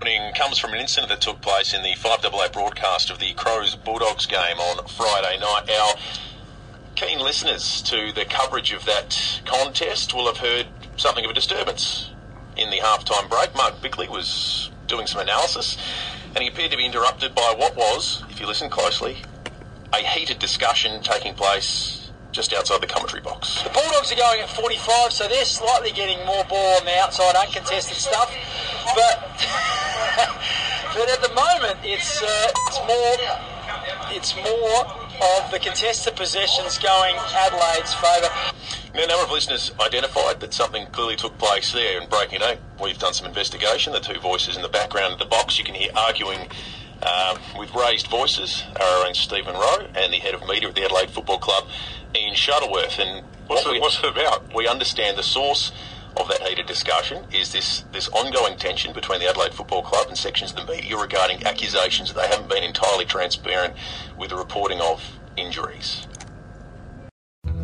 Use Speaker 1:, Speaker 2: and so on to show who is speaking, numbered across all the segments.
Speaker 1: comes from an incident that took place in the 5AA broadcast of the Crows Bulldogs game on Friday night. Our keen listeners to the coverage of that contest will have heard something of a disturbance in the halftime break. Mark Bickley was doing some analysis and he appeared to be interrupted by what was, if you listen closely, a heated discussion taking place just outside the commentary box.
Speaker 2: The Bulldogs are going at 45, so they're slightly getting more ball on the outside, uncontested stuff. But but at the moment, it's uh, it's more it's more of the contested possessions going Adelaide's favour.
Speaker 1: Now, a number of listeners identified that something clearly took place there in breaking eight. We've done some investigation. The two voices in the background of the box you can hear arguing um, with raised voices are own Stephen Rowe and the head of media at the Adelaide Football Club, Ian Shuttleworth. And
Speaker 3: what's,
Speaker 1: what
Speaker 3: it, what's it about?
Speaker 1: We understand the source of that heated discussion is this, this ongoing tension between the Adelaide Football Club and sections of the media regarding accusations that they haven't been entirely transparent with the reporting of injuries.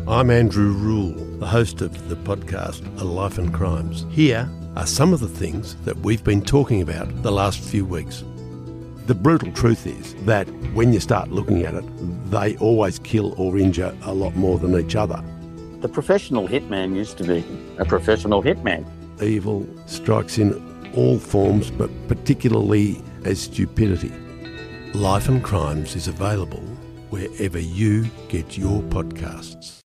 Speaker 4: I'm Andrew Rule, the host of the podcast A Life and Crimes. Here are some of the things that we've been talking about the last few weeks. The brutal truth is that when you start looking at it, they always kill or injure a lot more than each other.
Speaker 5: The professional hitman used to be a professional hitman.
Speaker 4: Evil strikes in all forms, but particularly as stupidity. Life and Crimes is available wherever you get your podcasts.